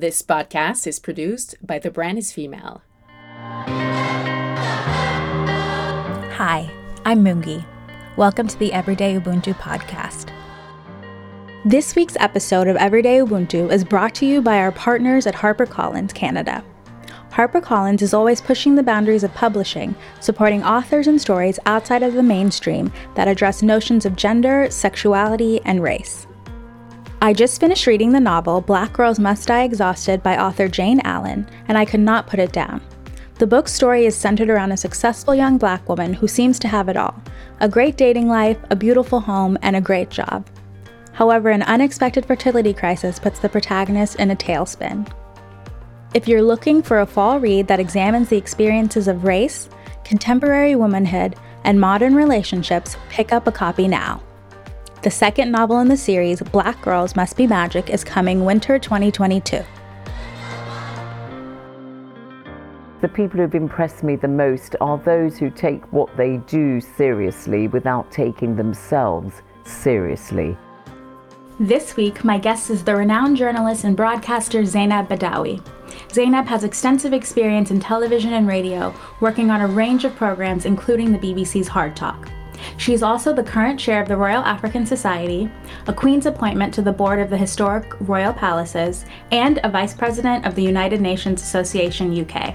This podcast is produced by The Brand is Female. Hi, I'm Mungi. Welcome to the Everyday Ubuntu podcast. This week's episode of Everyday Ubuntu is brought to you by our partners at HarperCollins Canada. HarperCollins is always pushing the boundaries of publishing, supporting authors and stories outside of the mainstream that address notions of gender, sexuality, and race. I just finished reading the novel Black Girls Must Die Exhausted by author Jayne Allen, and I could not put it down. The book's story is centered around a successful young black woman who seems to have it all a great dating life, a beautiful home, and a great job. However, an unexpected fertility crisis puts the protagonist in a tailspin. If you're looking for a fall read that examines the experiences of race, contemporary womanhood, and modern relationships, pick up a copy now. The second novel in the series, Black Girls Must Be Magic, is coming winter 2022. The people who've impressed me the most are those who take what they do seriously without taking themselves seriously. This week, my guest is the renowned journalist and broadcaster Zeinab Badawi. Zeinab has extensive experience in television and radio, working on a range of programs, including the BBC's Hard Talk. She is also the current chair of the Royal African Society, a Queen's appointment to the board of the historic Royal Palaces, and a vice president of the United Nations Association UK.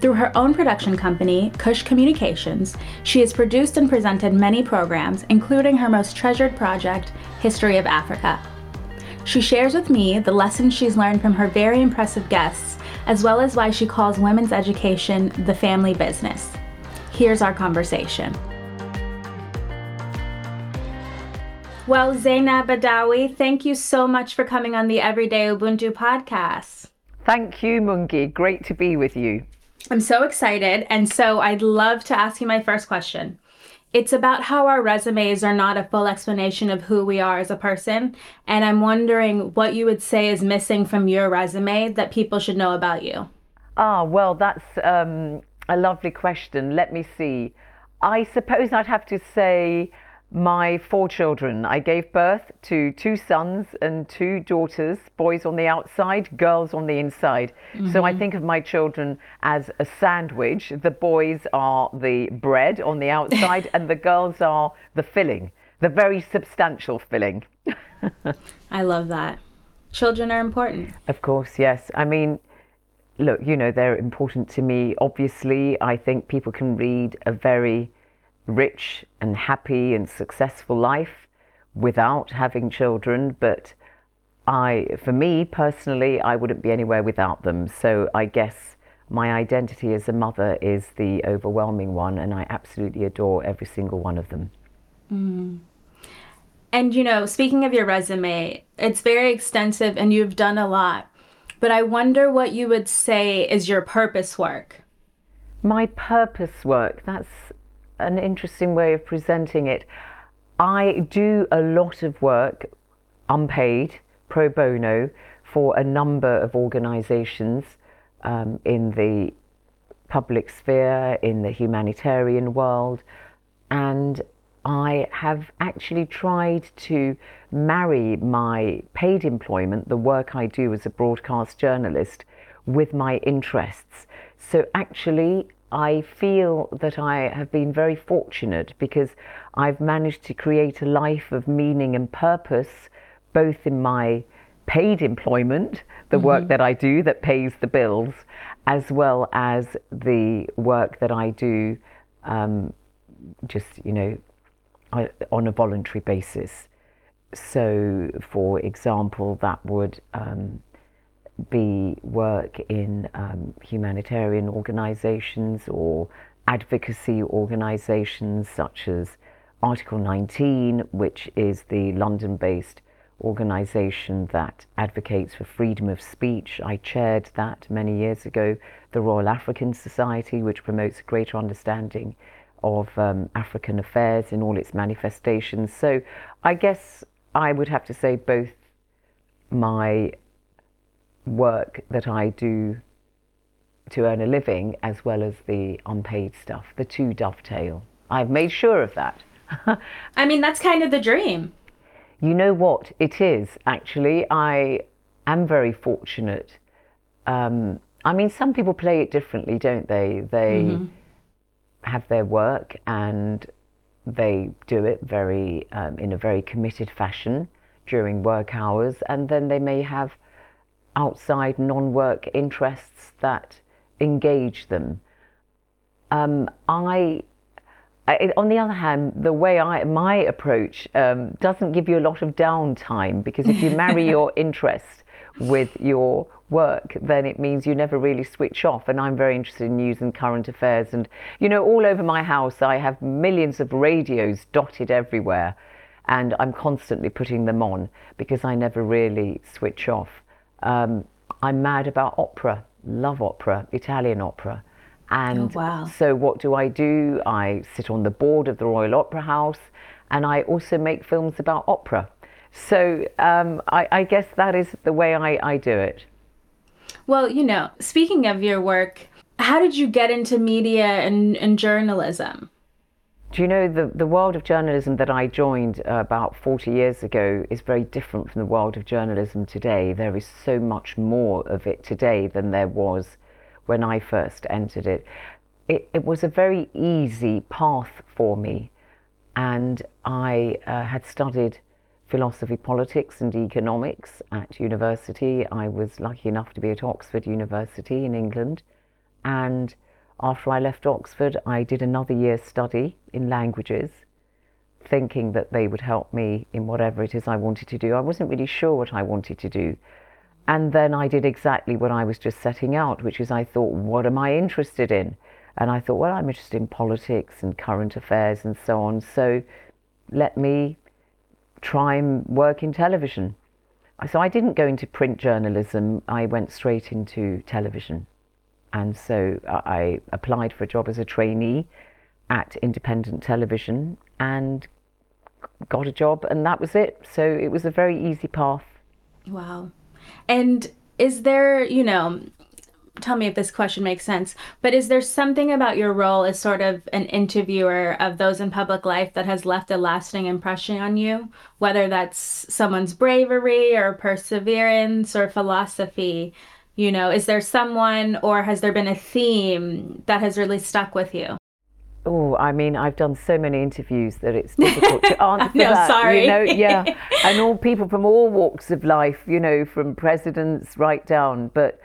Through her own production company, Kush Communications, she has produced and presented many programs, including her most treasured project, History of Africa. She shares with me the lessons she's learned from her very impressive guests, as well as why she calls women's education the family business. Here's our conversation. Well, Zeinab Badawi, thank you so much for coming on the Everyday Ubuntu podcast. Thank you, Mungi. Great to be with you. I'm so excited. And so I'd love to ask you my first question. It's about how our resumes are not a full explanation of who we are as a person. And I'm wondering what you would say is missing from your resume that people should know about you. Ah, well, that's um, a lovely question. Let me see. I suppose I'd have to say my four children. I gave birth to two sons and two daughters, boys on the outside, girls on the inside. Mm-hmm. So I mm-hmm. think of my children as a sandwich. The boys are the bread on the outside, and the girls are the filling, the very substantial filling. I love that. Children are important. Of course, yes. I mean, look, you know, they're important to me. Obviously, I think people can read a very rich and happy and successful life without having children, but I, for me personally, I wouldn't be anywhere without them. So I guess my identity as a mother is the overwhelming one, and I absolutely adore every single one of them. Mm. And you know, speaking of your resume, it's very extensive and you've done a lot. But I wonder what you would say is your purpose work. My purpose work, that's an interesting way of presenting it. I do a lot of work, unpaid, pro bono, for a number of organisations um, in the public sphere, in the humanitarian world, and I have actually tried to marry my paid employment, the work I do as a broadcast journalist, with my interests. So actually, I feel that I have been very fortunate because I've managed to create a life of meaning and purpose, both in my paid employment, the mm-hmm. work that I do that pays the bills, as well as the work that I do um, just, you know, on a voluntary basis. So, for example, that would um, be work in um, humanitarian organizations or advocacy organizations such as Article 19, which is the London based organization that advocates for freedom of speech. I chaired that many years ago. The Royal African Society, which promotes a greater understanding of um, African affairs in all its manifestations. So I guess I would have to say both my work that I do to earn a living as well as the unpaid stuff. The two dovetail. I've made sure of that. I mean, that's kind of the dream. You know what? It is actually. I am very fortunate. Um, I mean, some people play it differently, don't they? They Mm-hmm. have their work and they do it very um, in a very committed fashion during work hours, and then they may have outside non-work interests that engage them. Um, I, I, on the other hand, the way I my approach um, doesn't give you a lot of downtime because if you marry your interest with your work, then it means you never really switch off. And I'm very interested in news and current affairs, and you know, all over my house, I have millions of radios dotted everywhere, and I'm constantly putting them on because I never really switch off. Um, I'm mad about opera, love opera, Italian opera. And Oh, wow. so, what do I do? I sit on the board of the Royal Opera House and I also make films about opera. So, um, I, I guess that is the way I, I do it. Well, you know, speaking of your work, how did you get into media and, and journalism? Do you know the, the world of journalism that I joined uh, about 40 years ago is very different from the world of journalism today. There is so much more of it today than there was when I first entered it. It, it was a very easy path for me, and I uh, had studied philosophy, politics, and economics at university. I was lucky enough to be at Oxford University in England, and after I left Oxford, I did another year's study in languages, thinking that they would help me in whatever it is I wanted to do. I wasn't really sure what I wanted to do. And then I did exactly what I was just setting out, which is I thought, what am I interested in? And I thought, well, I'm interested in politics and current affairs and so on. So let me try and work in television. So I didn't go into print journalism, I went straight into television. And so I applied for a job as a trainee at independent television and got a job, and that was it. So it was a very easy path. Wow. And is there, you know, tell me if this question makes sense, but is there something about your role as sort of an interviewer of those in public life that has left a lasting impression on you? Whether that's someone's bravery or perseverance or philosophy, you know, is there someone or has there been a theme that has really stuck with you? Oh, I mean, I've done so many interviews that it's difficult to answer know, that. sorry. You know, yeah, and all people from all walks of life, you know, from presidents right down. But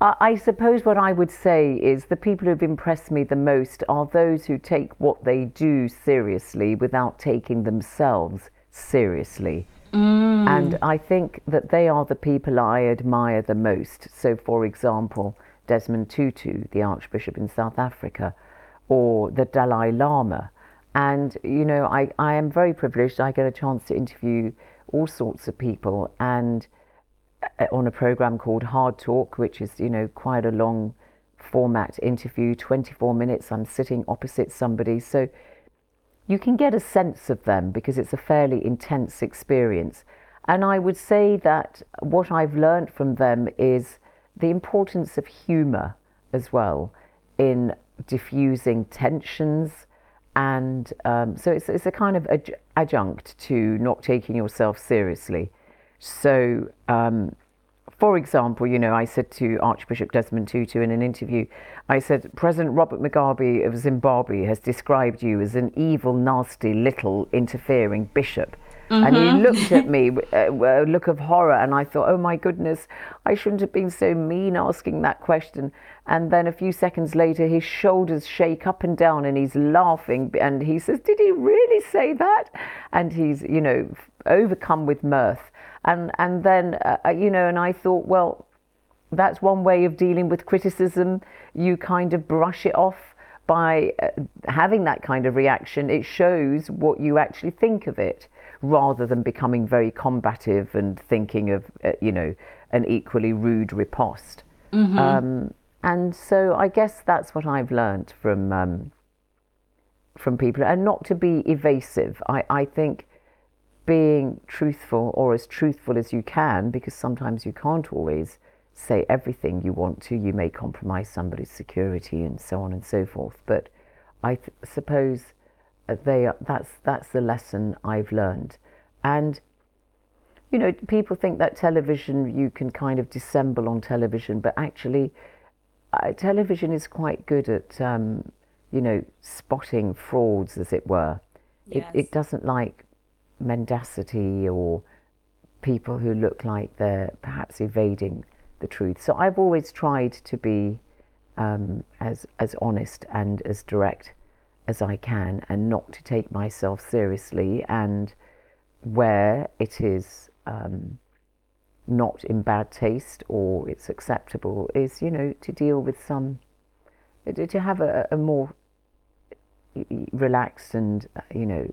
I, I suppose what I would say is the people who've impressed me the most are those who take what they do seriously without taking themselves seriously. And I think that they are the people I admire the most. So, for example, Desmond Tutu, the Archbishop in South Africa, or the Dalai Lama. And, you know, I, I am very privileged. I get a chance to interview all sorts of people and uh, on a program called Hard Talk, which is, you know, quite a long format interview, 24 minutes. I'm sitting opposite somebody. So you can get a sense of them because it's a fairly intense experience. And I would say that what I've learned from them is the importance of humor as well in diffusing tensions. And um, so it's, it's a kind of adjunct to not taking yourself seriously. So, um, for example, you know, I said to Archbishop Desmond Tutu in an interview, I said, President Robert Mugabe of Zimbabwe has described you as an evil, nasty, little, interfering bishop. And he mm-hmm. looked at me with uh, a a look of horror, and I thought, oh my goodness, I shouldn't have been so mean asking that question. And then a few seconds later, his shoulders shake up and down, and he's laughing. And he says, Did he really say that? And he's, you know, overcome with mirth. And, and then, uh, you know, and I thought, well, that's one way of dealing with criticism. You kind of brush it off by uh, having that kind of reaction. It shows what you actually think of it rather than becoming very combative and thinking of, uh, you know, an equally rude riposte. Um, and so I guess that's what I've learned from um, from people, and not to be evasive. I, I think being truthful or as truthful as you can, because sometimes you can't always say everything you want to. You may compromise somebody's security and so on and so forth. But I th- suppose uh, they are, that's that's the lesson I've learned, and you know, people think that television, you can kind of dissemble on television, but actually, uh, television is quite good at, um, you know, spotting frauds, as it were. Yes. It, it doesn't like mendacity or people who look like they're perhaps evading the truth. So I've always tried to be um, as as honest and as direct as I can, and not to take myself seriously. And where it is um, not in bad taste or it's acceptable, is you know to deal with some to have a, a more relaxed and uh, you know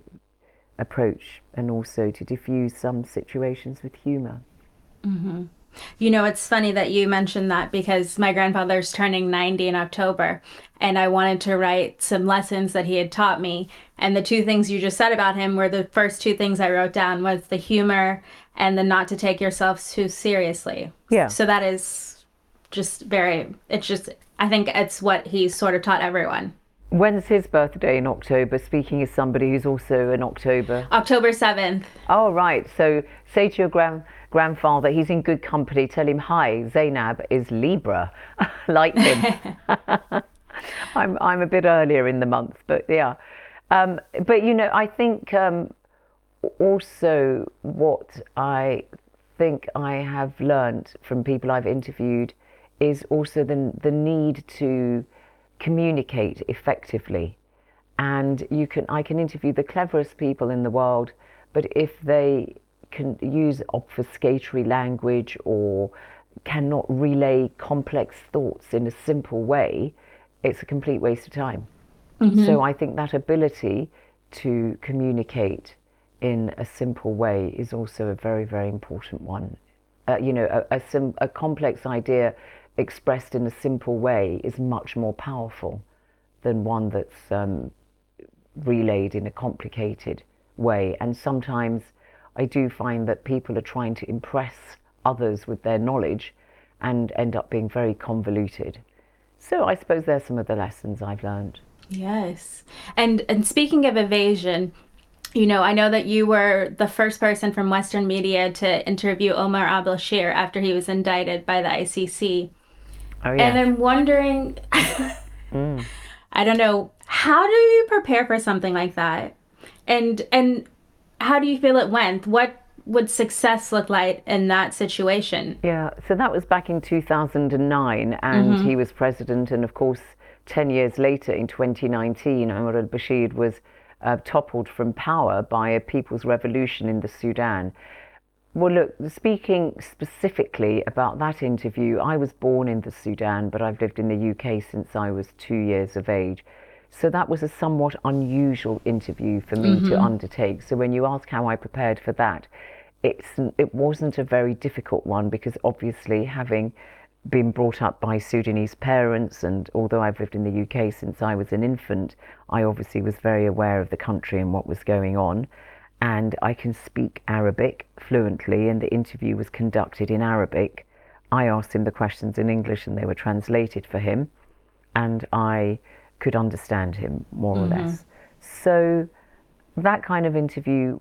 approach and also to diffuse some situations with humor. Mm-hmm. You know, it's funny that you mentioned that because my grandfather's turning 90 in October, and I wanted to write some lessons that he had taught me. And the two things you just said about him were the first two things I wrote down was the humor and the not to take yourself too seriously. Yeah. So that is just very, it's just, I think it's what he sort of taught everyone. When's his birthday in October? Speaking as somebody who's also in October. October 7th. Oh, right. So say to your grand, grandfather, he's in good company. Tell him, hi, Zeinab is Libra, like him. I'm, I'm a bit earlier in the month, but yeah. Um, but, you know, I think um, also what I think I have learned from people I've interviewed is also the, the need to communicate effectively. And you can, I can interview the cleverest people in the world, but if they can use obfuscatory language or cannot relay complex thoughts in a simple way, it's a complete waste of time. So I think that ability to communicate in a simple way is also a very, very important one. Uh, you know, a, a, sim- a complex idea expressed in a simple way is much more powerful than one that's um, relayed in a complicated way. And sometimes I do find that people are trying to impress others with their knowledge and end up being very convoluted. So I suppose there's some of the lessons I've learned. Yes. And and speaking of evasion, you know, I know that you were the first person from Western media to interview Omar Al Bashir after he was indicted by the ICC. Oh yeah. And I'm wondering I don't know, how do you prepare for something like that? And and how do you feel it went? What would success look like in that situation? Yeah, so that was back in 2009, and he was president. And of course, 10 years later, in 2019, Omar al Bashir was uh, toppled from power by a people's revolution in the Sudan. Well, look, speaking specifically about that interview, I was born in the Sudan, but I've lived in the UK since I was two years of age. So that was a somewhat unusual interview for me to mm-hmm. undertake. So when you ask how I prepared for that, it's, it wasn't a very difficult one because obviously having been brought up by Sudanese parents, and although I've lived in the UK since I was an infant, I obviously was very aware of the country and what was going on. And I can speak Arabic fluently, and the interview was conducted in Arabic. I asked him the questions in English, and they were translated for him, and I could understand him more or less. So that kind of interview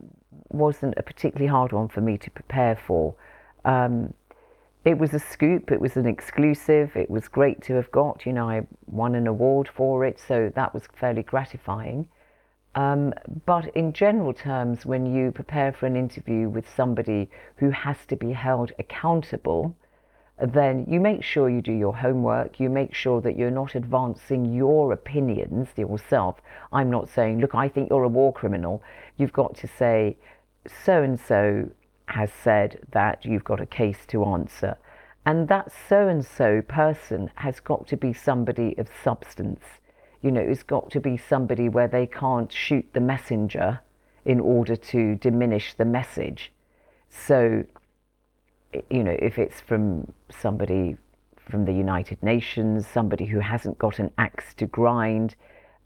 wasn't a particularly hard one for me to prepare for. Um, it was a scoop, it was an exclusive, it was great to have got. You know, I won an award for it, so that was fairly gratifying. Um, but in general terms, when you prepare for an interview with somebody who has to be held accountable, then you make sure you do your homework. You make sure that you're not advancing your opinions yourself. I'm not saying, look, I think you're a war criminal. You've got to say, so and so has said that you've got a case to answer. And that so and so person has got to be somebody of substance. You know, it's got to be somebody where they can't shoot the messenger in order to diminish the message. So, you know, if it's from somebody from the United Nations, somebody who hasn't got an axe to grind,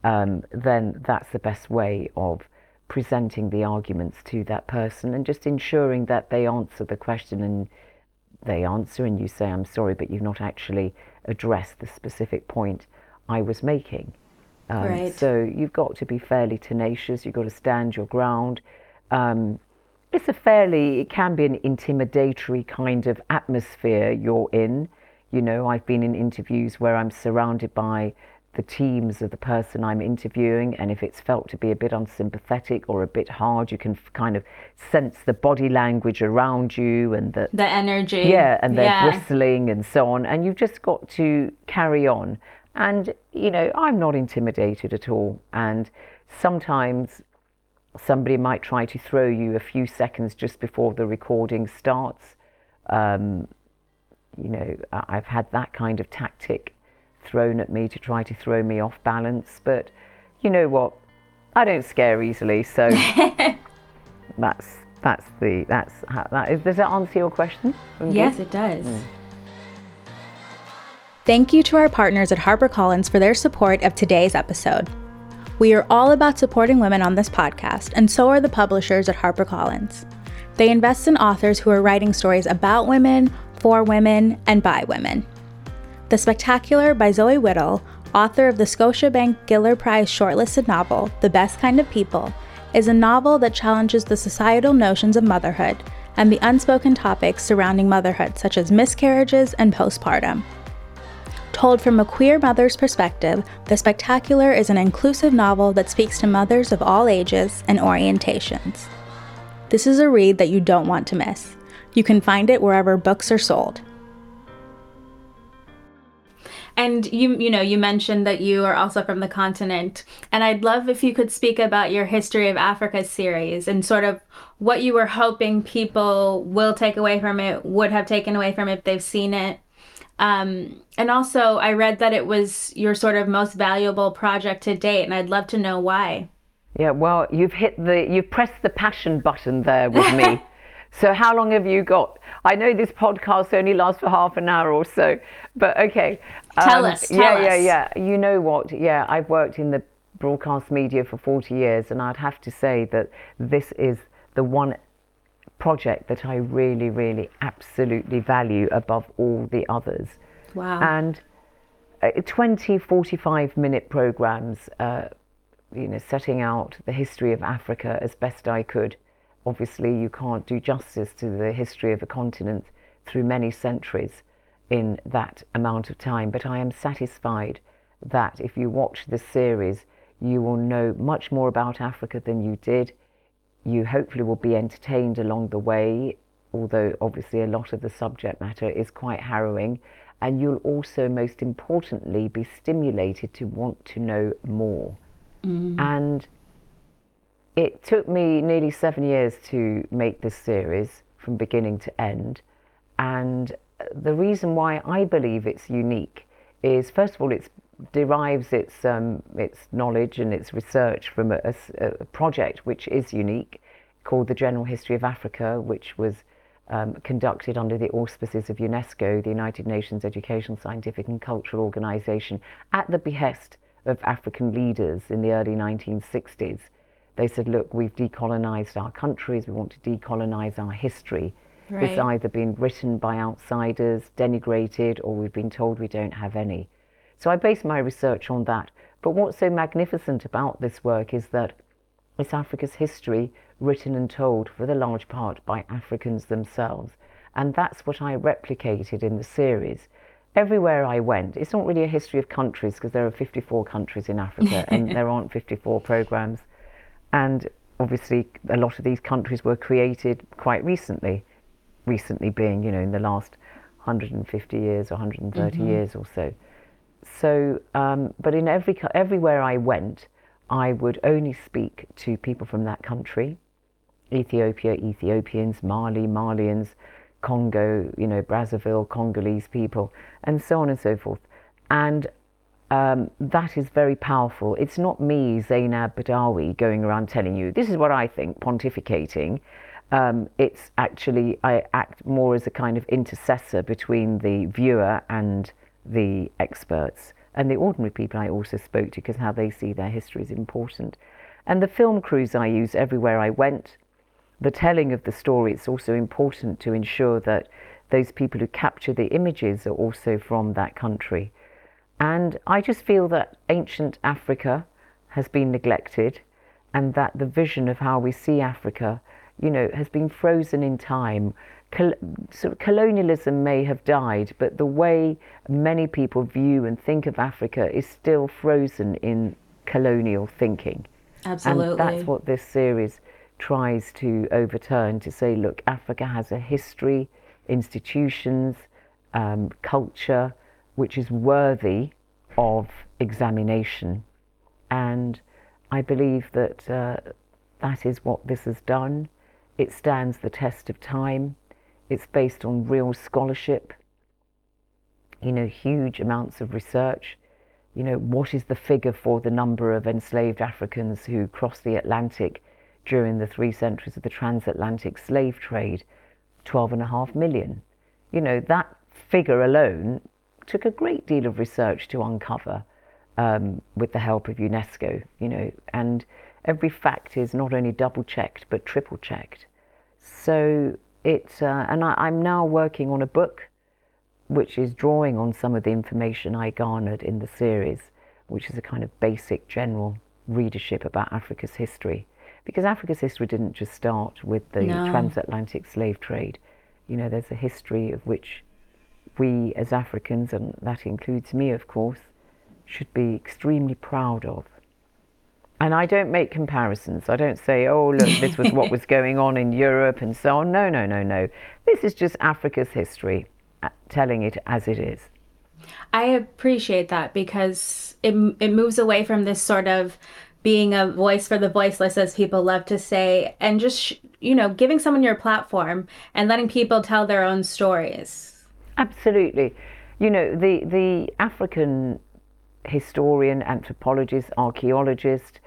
um, then that's the best way of presenting the arguments to that person and just ensuring that they answer the question and they answer and you say, I'm sorry, but you've not actually addressed the specific point I was making. Um, Right. So you've got to be fairly tenacious, you've got to stand your ground. Um, it's a fairly, it can be an intimidatory kind of atmosphere you're in. You know, I've been in interviews where I'm surrounded by the teams of the person I'm interviewing, and if it's felt to be a bit unsympathetic or a bit hard, you can kind of sense the body language around you and the the energy. Yeah, and they're yeah. bristling and so on, and you've just got to carry on. And you know, I'm not intimidated at all, and sometimes somebody might try to throw you a few seconds just before the recording starts. Um, you know, I've had that kind of tactic thrown at me to try to throw me off balance. But you know what? I don't scare easily, so that's that's the that's how that is. Does that answer your question? Yes, it does. Mm. Thank you to our partners at HarperCollins for their support of today's episode. We are all about supporting women on this podcast, and so are the publishers at HarperCollins. They invest in authors who are writing stories about women, for women, and by women. The Spectacular by Zoe Whittall, author of the Scotiabank Giller Prize shortlisted novel, The Best Kind of People, is a novel that challenges the societal notions of motherhood and the unspoken topics surrounding motherhood, such as miscarriages and postpartum. Told from a queer mother's perspective, The Spectacular is an inclusive novel that speaks to mothers of all ages and orientations. This is a read that you don't want to miss. You can find it wherever books are sold. And you you know, you mentioned that you are also from the continent, and I'd love if you could speak about your History of Africa series and sort of what you were hoping people will take away from it, would have taken away from it if they've seen it. Um, and also, I read that it was your sort of most valuable project to date, and I'd love to know why. Yeah, well, you've hit the, you've pressed the passion button there with me. so, how long have you got? I know this podcast only lasts for half an hour or so, but okay. Tell um, us. Tell yeah, us. yeah, yeah. You know what? Yeah, I've worked in the broadcast media for 40 years, and I'd have to say that this is the one project that I really, really, absolutely value above all the others. Wow. And uh, 20, 45 minute programs, uh, you know, setting out the history of Africa as best I could obviously you can't do justice to the history of a continent through many centuries in that amount of time. But I am satisfied that if you watch this series, you will know much more about Africa than you did. You hopefully will be entertained along the way, although obviously a lot of the subject matter is quite harrowing. And you'll also, most importantly, be stimulated to want to know more. Mm. And it took me nearly seven years to make this series from beginning to end. And the reason why I believe it's unique is, first of all, it derives its, um, its knowledge and its research from a, a, a, project which is unique called the General History of Africa, which was um, conducted under the auspices of UNESCO, the United Nations Educational, Scientific and Cultural Organization, at the behest of African leaders in the early 1960s they said, look, we've decolonized our countries, we want to decolonize our history. Right. It's either been written by outsiders, denigrated, or we've been told we don't have any. So I base my research on that. But what's so magnificent about this work is that it's Africa's history written and told for the large part by Africans themselves. And that's what I replicated in the series. Everywhere I went, it's not really a history of countries because there are 54 countries in Africa and there aren't 54 programs. And obviously, a lot of these countries were created quite recently, recently being, you know, in the last 150 years or 130 mm-hmm. years or so. So, um, but in every everywhere I went, I would only speak to people from that country, Ethiopia, Ethiopians, Mali, Malians, Congo, you know, Brazzaville, Congolese people, and so on and so forth. And um, that is very powerful. It's not me, Zeinab Badawi, going around telling you, this is what I think, pontificating. Um, it's actually, I act more as a kind of intercessor between the viewer and the experts. And the ordinary people I also spoke to, because how they see their history is important. And the film crews I use everywhere I went, the telling of the story, it's also important to ensure that those people who capture the images are also from that country. And I just feel that ancient Africa has been neglected and that the vision of how we see Africa you know, has been frozen in time. Col- sort of colonialism may have died, but the way many people view and think of Africa is still frozen in colonial thinking. Absolutely. And that's what this series tries to overturn to say, look, Africa has a history, institutions, um, culture, which is worthy of examination. And I believe that uh, that is what this has done. It stands the test of time. It's based on real scholarship, you know, huge amounts of research. You know, what is the figure for the number of enslaved Africans who crossed the Atlantic during the three centuries of the transatlantic slave trade? 12.5 million. You know, that figure alone took a great deal of research to uncover um, with the help of UNESCO, you know, and every fact is not only double checked but triple checked. So it's, uh, and I, I'm now working on a book which is drawing on some of the information I garnered in the series, which is a kind of basic general readership about Africa's history. Because Africa's history didn't just start with the No. transatlantic slave trade. You know, there's a history of which we as Africans, and that includes me, of course, should be extremely proud of. And I don't make comparisons. I don't say, oh, look, this was what was going on in Europe and so on. No, no, no, no. This is just Africa's history, uh, telling it as it is. I appreciate that because it it moves away from this sort of being a voice for the voiceless, as people love to say, and just you know giving someone your platform and letting people tell their own stories. Absolutely. You know, the, the African historian, anthropologist, archaeologist,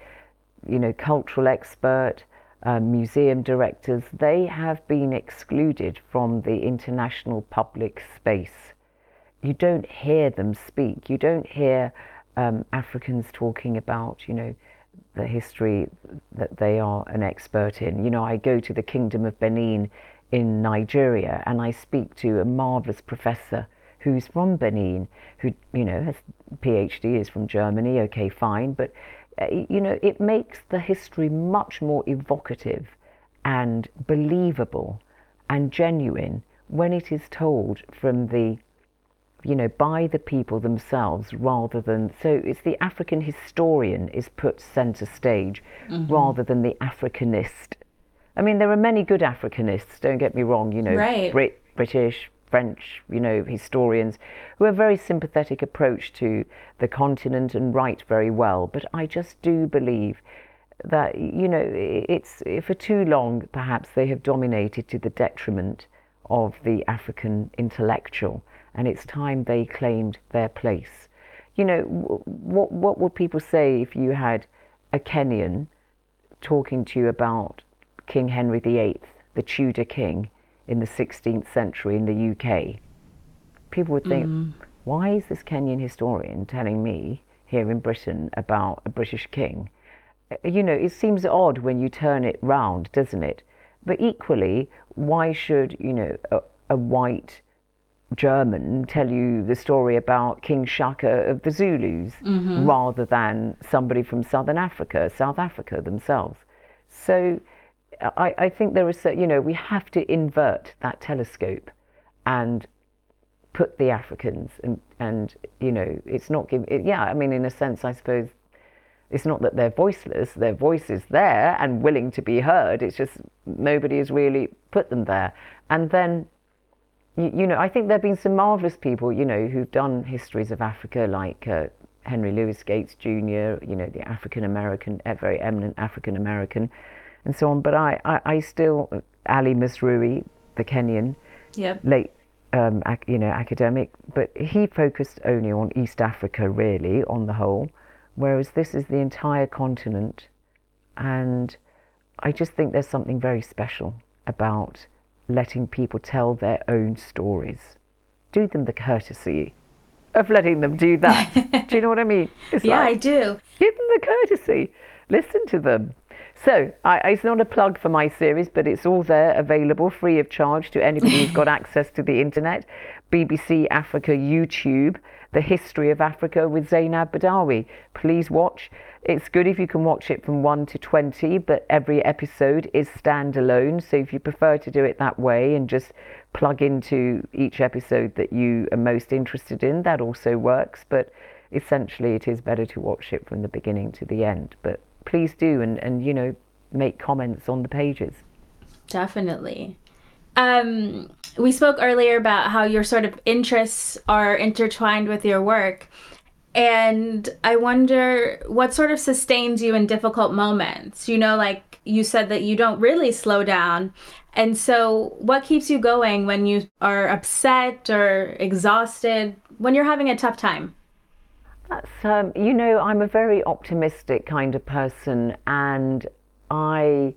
you know, cultural expert, uh, museum directors, they have been excluded from the international public space. You don't hear them speak. You don't hear um, Africans talking about, you know, the history that they are an expert in. You know, I go to the Kingdom of Benin in Nigeria and I speak to a marvelous professor who's from Benin, who, you know, has PhD, is from Germany, okay, fine, but, Uh, you know, it makes the history much more evocative and believable and genuine when it is told from the you know, by the people themselves rather than so it's the African historian is put center stage mm-hmm. rather than the Africanist. I mean, there are many good Africanists. Don't get me wrong. You know, Right. Brit, British, French, you know, historians who have a very sympathetic approach to the continent and write very well. But I just do believe that you know it's for too long perhaps they have dominated to the detriment of the African intellectual, and it's time they claimed their place. You know, what what would people say if you had a Kenyan talking to you about King Henry VIII, the Tudor king in the 16th century in the UK? People would think, why is this Kenyan historian telling me here in Britain about a British king? Uh, You know, it seems odd when you turn it round, doesn't it? But equally, why should, you know, a, a white German tell you the story about King Shaka of the Zulus rather than somebody from Southern Africa, South Africa themselves? So I, I think there is, you know, we have to invert that telescope and put the Africans and, and you know, it's not giving, it, yeah, I mean, in a sense, I suppose it's not that they're voiceless, their voice is there and willing to be heard. It's just nobody has really put them there. And then, you, you know, I think there have been some marvelous people, you know, who've done histories of Africa, like uh, Henry Louis Gates Jr., you know, the African American, very eminent African American, and so on. But I, I, I still, Ali Mazrui, the Kenyan, Yep. late um, ac- you know academic, but he focused only on East Africa really on the whole, whereas this is the entire continent, and I just think there's something very special about letting people tell their own stories. Do them the courtesy of letting them do that. do you know what I mean? It's Yeah, I do. give them the courtesy. Listen to them. So I, it's not a plug for my series, but it's all there available free of charge to anybody who's got access to the internet. BBC Africa YouTube, The History of Africa with Zeinab Badawi. Please watch. It's good if you can watch it from 1 to 20, but every episode is standalone. So if you prefer to do it that way and just plug into each episode that you are most interested in, that also works. But essentially, it is better to watch it from the beginning to the end. But please do and, and you know, make comments on the pages. Definitely. Um, we spoke earlier about how your sort of interests are intertwined with your work. And I wonder what sort of sustains you in difficult moments. You know, like you said that you don't really slow down. And so, what keeps you going when you are upset or exhausted, when you're having a tough time? That's, um, you know, I'm a very optimistic kind of person, and I,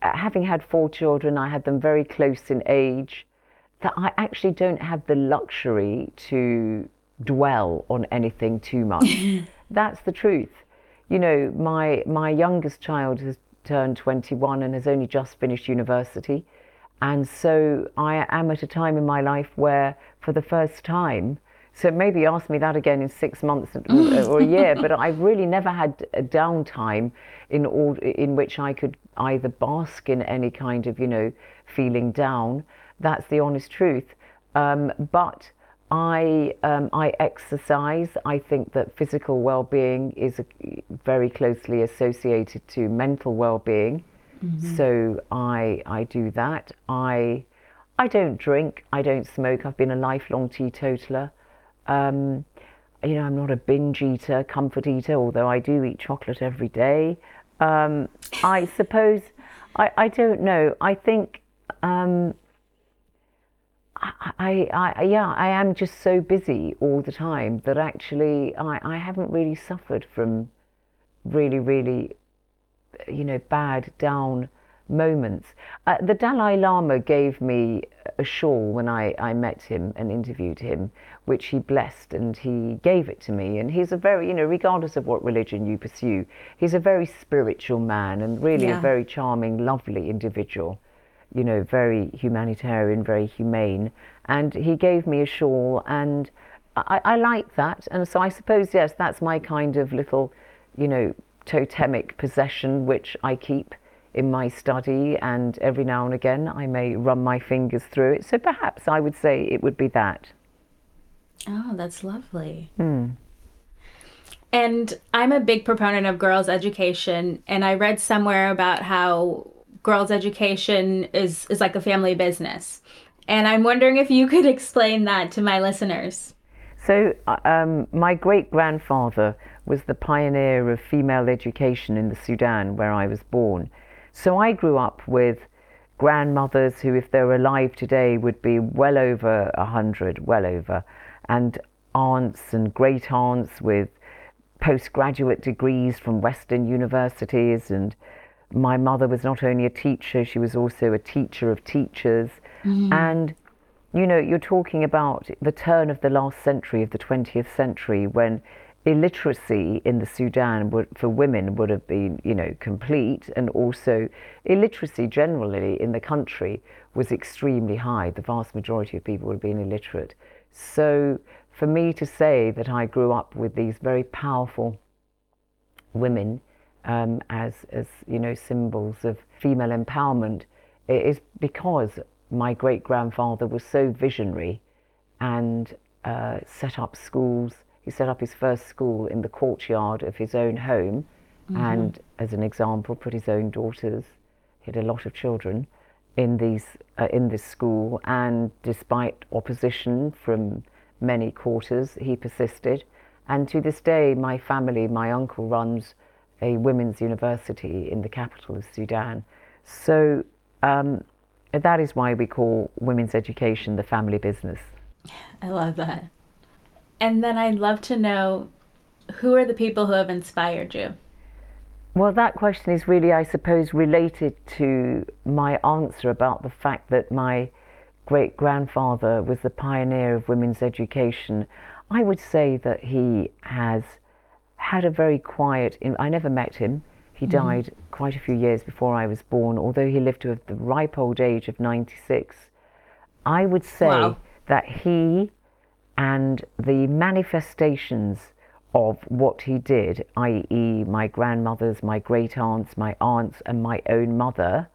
having had four children, I had them very close in age, that I actually don't have the luxury to dwell on anything too much. That's the truth. You know, my my youngest child has turned 21 and has only just finished university. And so I am at a time in my life where, for the first time, so maybe ask me that again in six months or a year, but I've really never had a downtime in, all, in which I could either bask in any kind of, you know, feeling down. That's the honest truth. Um, but I, um, I exercise. I think that physical well-being is a, very closely associated to mental well-being. Mm-hmm. So I, I do that. I, I don't drink. I don't smoke. I've been a lifelong teetotaler. Um, you know, I'm not a binge eater, comfort eater, although I do eat chocolate every day. Um, I suppose, I, I don't know. I think, um, I, I, yeah, I am just so busy all the time that actually I, I haven't really suffered from really, really, you know, bad down moments. Uh, the Dalai Lama gave me a shawl when I, I met him and interviewed him, which he blessed and he gave it to me. And he's a very, you know, regardless of what religion you pursue, he's a very spiritual man and really yeah. a very charming, lovely individual. You know, very humanitarian, very humane. And he gave me a shawl, and I, I like that. And so I suppose, yes, that's my kind of little, you know, totemic possession, which I keep in my study, and every now and again I may run my fingers through it. So perhaps I would say it would be that. Oh, that's lovely. Mm. And I'm a big proponent of girls' education, and I read somewhere about how girls' education is, is like a family business. And I'm wondering if you could explain that to my listeners. So, uh, um, my great grandfather was the pioneer of female education in the Sudan, where I was born. So I grew up with grandmothers who, if they're alive today, would be well over a hundred, well over, and aunts and great aunts with postgraduate degrees from Western universities. And my mother was not only a teacher, she was also a teacher of teachers. Mm-hmm. And you know, you're talking about the turn of the last century, of the 20th century, when illiteracy in the Sudan would, for women would have been, you know, complete, and also illiteracy generally in the country was extremely high. The vast majority of people would have been illiterate. So for me to say that I grew up with these very powerful women um, as, as you know, symbols of female empowerment is because my great grandfather was so visionary and uh, set up schools he set up his first school in the courtyard of his own home mm-hmm. and, as an example, put his own daughters, he had a lot of children, in, these, uh, in this school. And despite opposition from many quarters, he persisted. And to this day, my family, my uncle runs a women's university in the capital of Sudan. So um, that is why we call women's education the family business. I love that. And then I'd love to know who are the people who have inspired you? Well, that question is really, I suppose, related to my answer about the fact that my great grandfather was the pioneer of women's education. I would say that he has had a very quiet, I never met him. He mm-hmm. died mm. quite a few years before I was born, although he lived to the ripe old age of 96. I would say wow that he and the manifestations of what he did, i.e., my grandmothers, my great aunts, my aunts, and my own mother,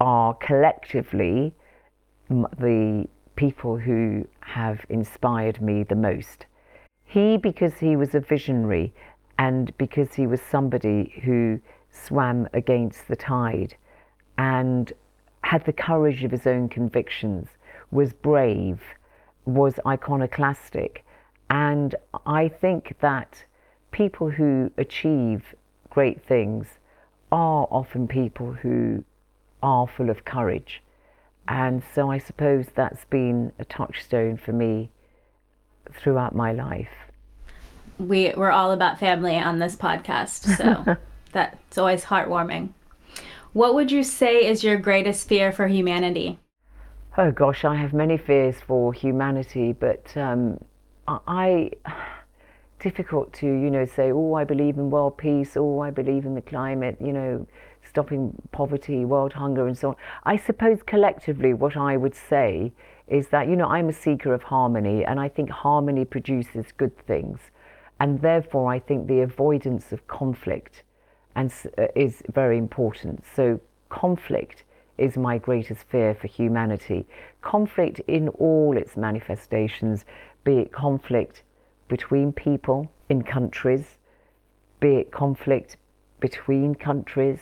are collectively the people who have inspired me the most. He, because he was a visionary and because he was somebody who swam against the tide and had the courage of his own convictions, was brave, was iconoclastic. And I think that people who achieve great things are often people who are full of courage. And so I suppose that's been a touchstone for me throughout my life. We, we're all about family on this podcast, so that's always heartwarming. What would you say is your greatest fear for humanity? Oh gosh, I have many fears for humanity, but um, I difficult to you know say, oh, I believe in world peace, oh, I believe in the climate, you know, stopping poverty, world hunger, and so on. I suppose collectively, what I would say is that, you know, I'm a seeker of harmony, and I think harmony produces good things. And therefore, I think the avoidance of conflict and, uh, is very important. So, conflict is my greatest fear for humanity. Conflict in all its manifestations, be it conflict between people in countries, be it conflict between countries,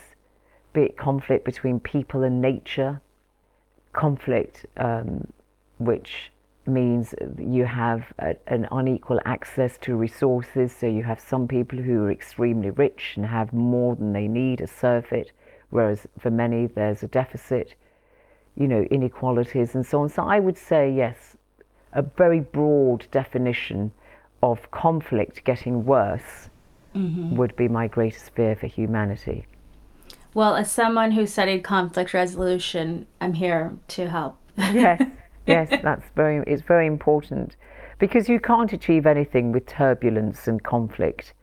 be it conflict between people and nature, conflict um, which means you have a, an unequal access to resources. So you have some people who are extremely rich and have more than they need, a surfeit, whereas for many there's a deficit, you know, inequalities and so on. So I would say, yes, a very broad definition of conflict getting worse mm-hmm. would be my greatest fear for humanity. Well, as someone who studied conflict resolution, I'm here to help. yes, yes, that's very. It's very important because you can't achieve anything with turbulence and conflict.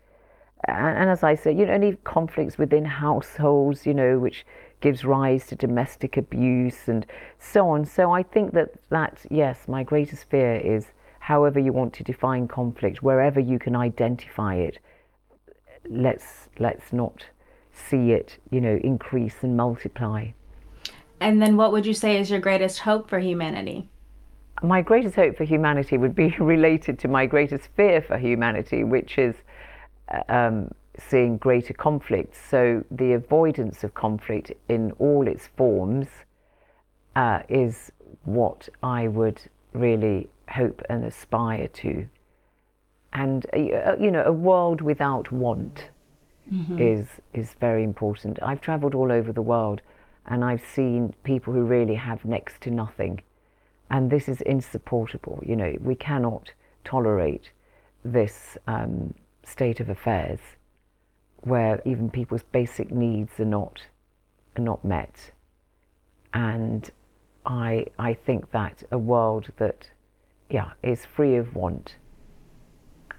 And, and as I said, you know, any conflicts within households, you know, which gives rise to domestic abuse and so on. So I think that that yes, my greatest fear is however you want to define conflict, wherever you can identify it. Let's let's not see it, you know, increase and multiply. And then what would you say is your greatest hope for humanity? My greatest hope for humanity would be related to my greatest fear for humanity, which is um, seeing greater conflict. So the avoidance of conflict in all its forms uh, is what I would really hope and aspire to. And, uh, you know, a world without want mm-hmm. is is very important. I've travelled all over the world, and I've seen people who really have next to nothing, and this is insupportable. You know, we cannot tolerate this um, state of affairs where even people's basic needs are not are not met, and I I think that a world that yeah is free of want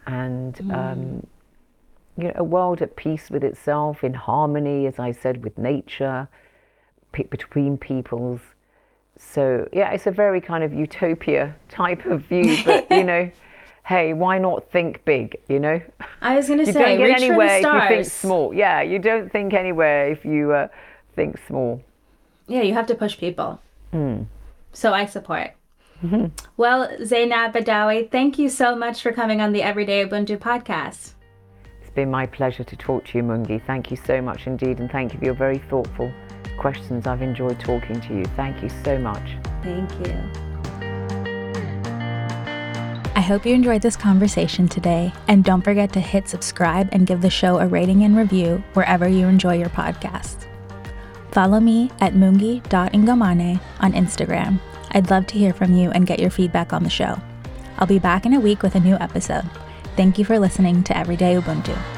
and mm. um, you know, a world at peace with itself, in harmony, as I said, with nature, p- between peoples. So yeah, it's a very kind of utopia type of view, but you know, hey, why not think big? You know, I was going to say, don't get anywhere if you think small. Yeah, you don't think anywhere if you uh, think small. Yeah, you have to push people. Mm. So I support. Mm-hmm. Well, Zeinab Badawi, thank you so much for coming on the Everyday Ubuntu podcast It's been my pleasure to talk to you, Mungi. Thank you so much indeed, and thank you for your very thoughtful questions. I've enjoyed talking to you. Thank you so much. Thank you. I hope you enjoyed this conversation today, and don't forget to hit subscribe and give the show a rating and review wherever you enjoy your podcast. Follow me at mungi.ngomane on Instagram. I'd love to hear from you and get your feedback on the show. I'll be back in a week with a new episode. Thank you for listening to Everyday Ubuntu.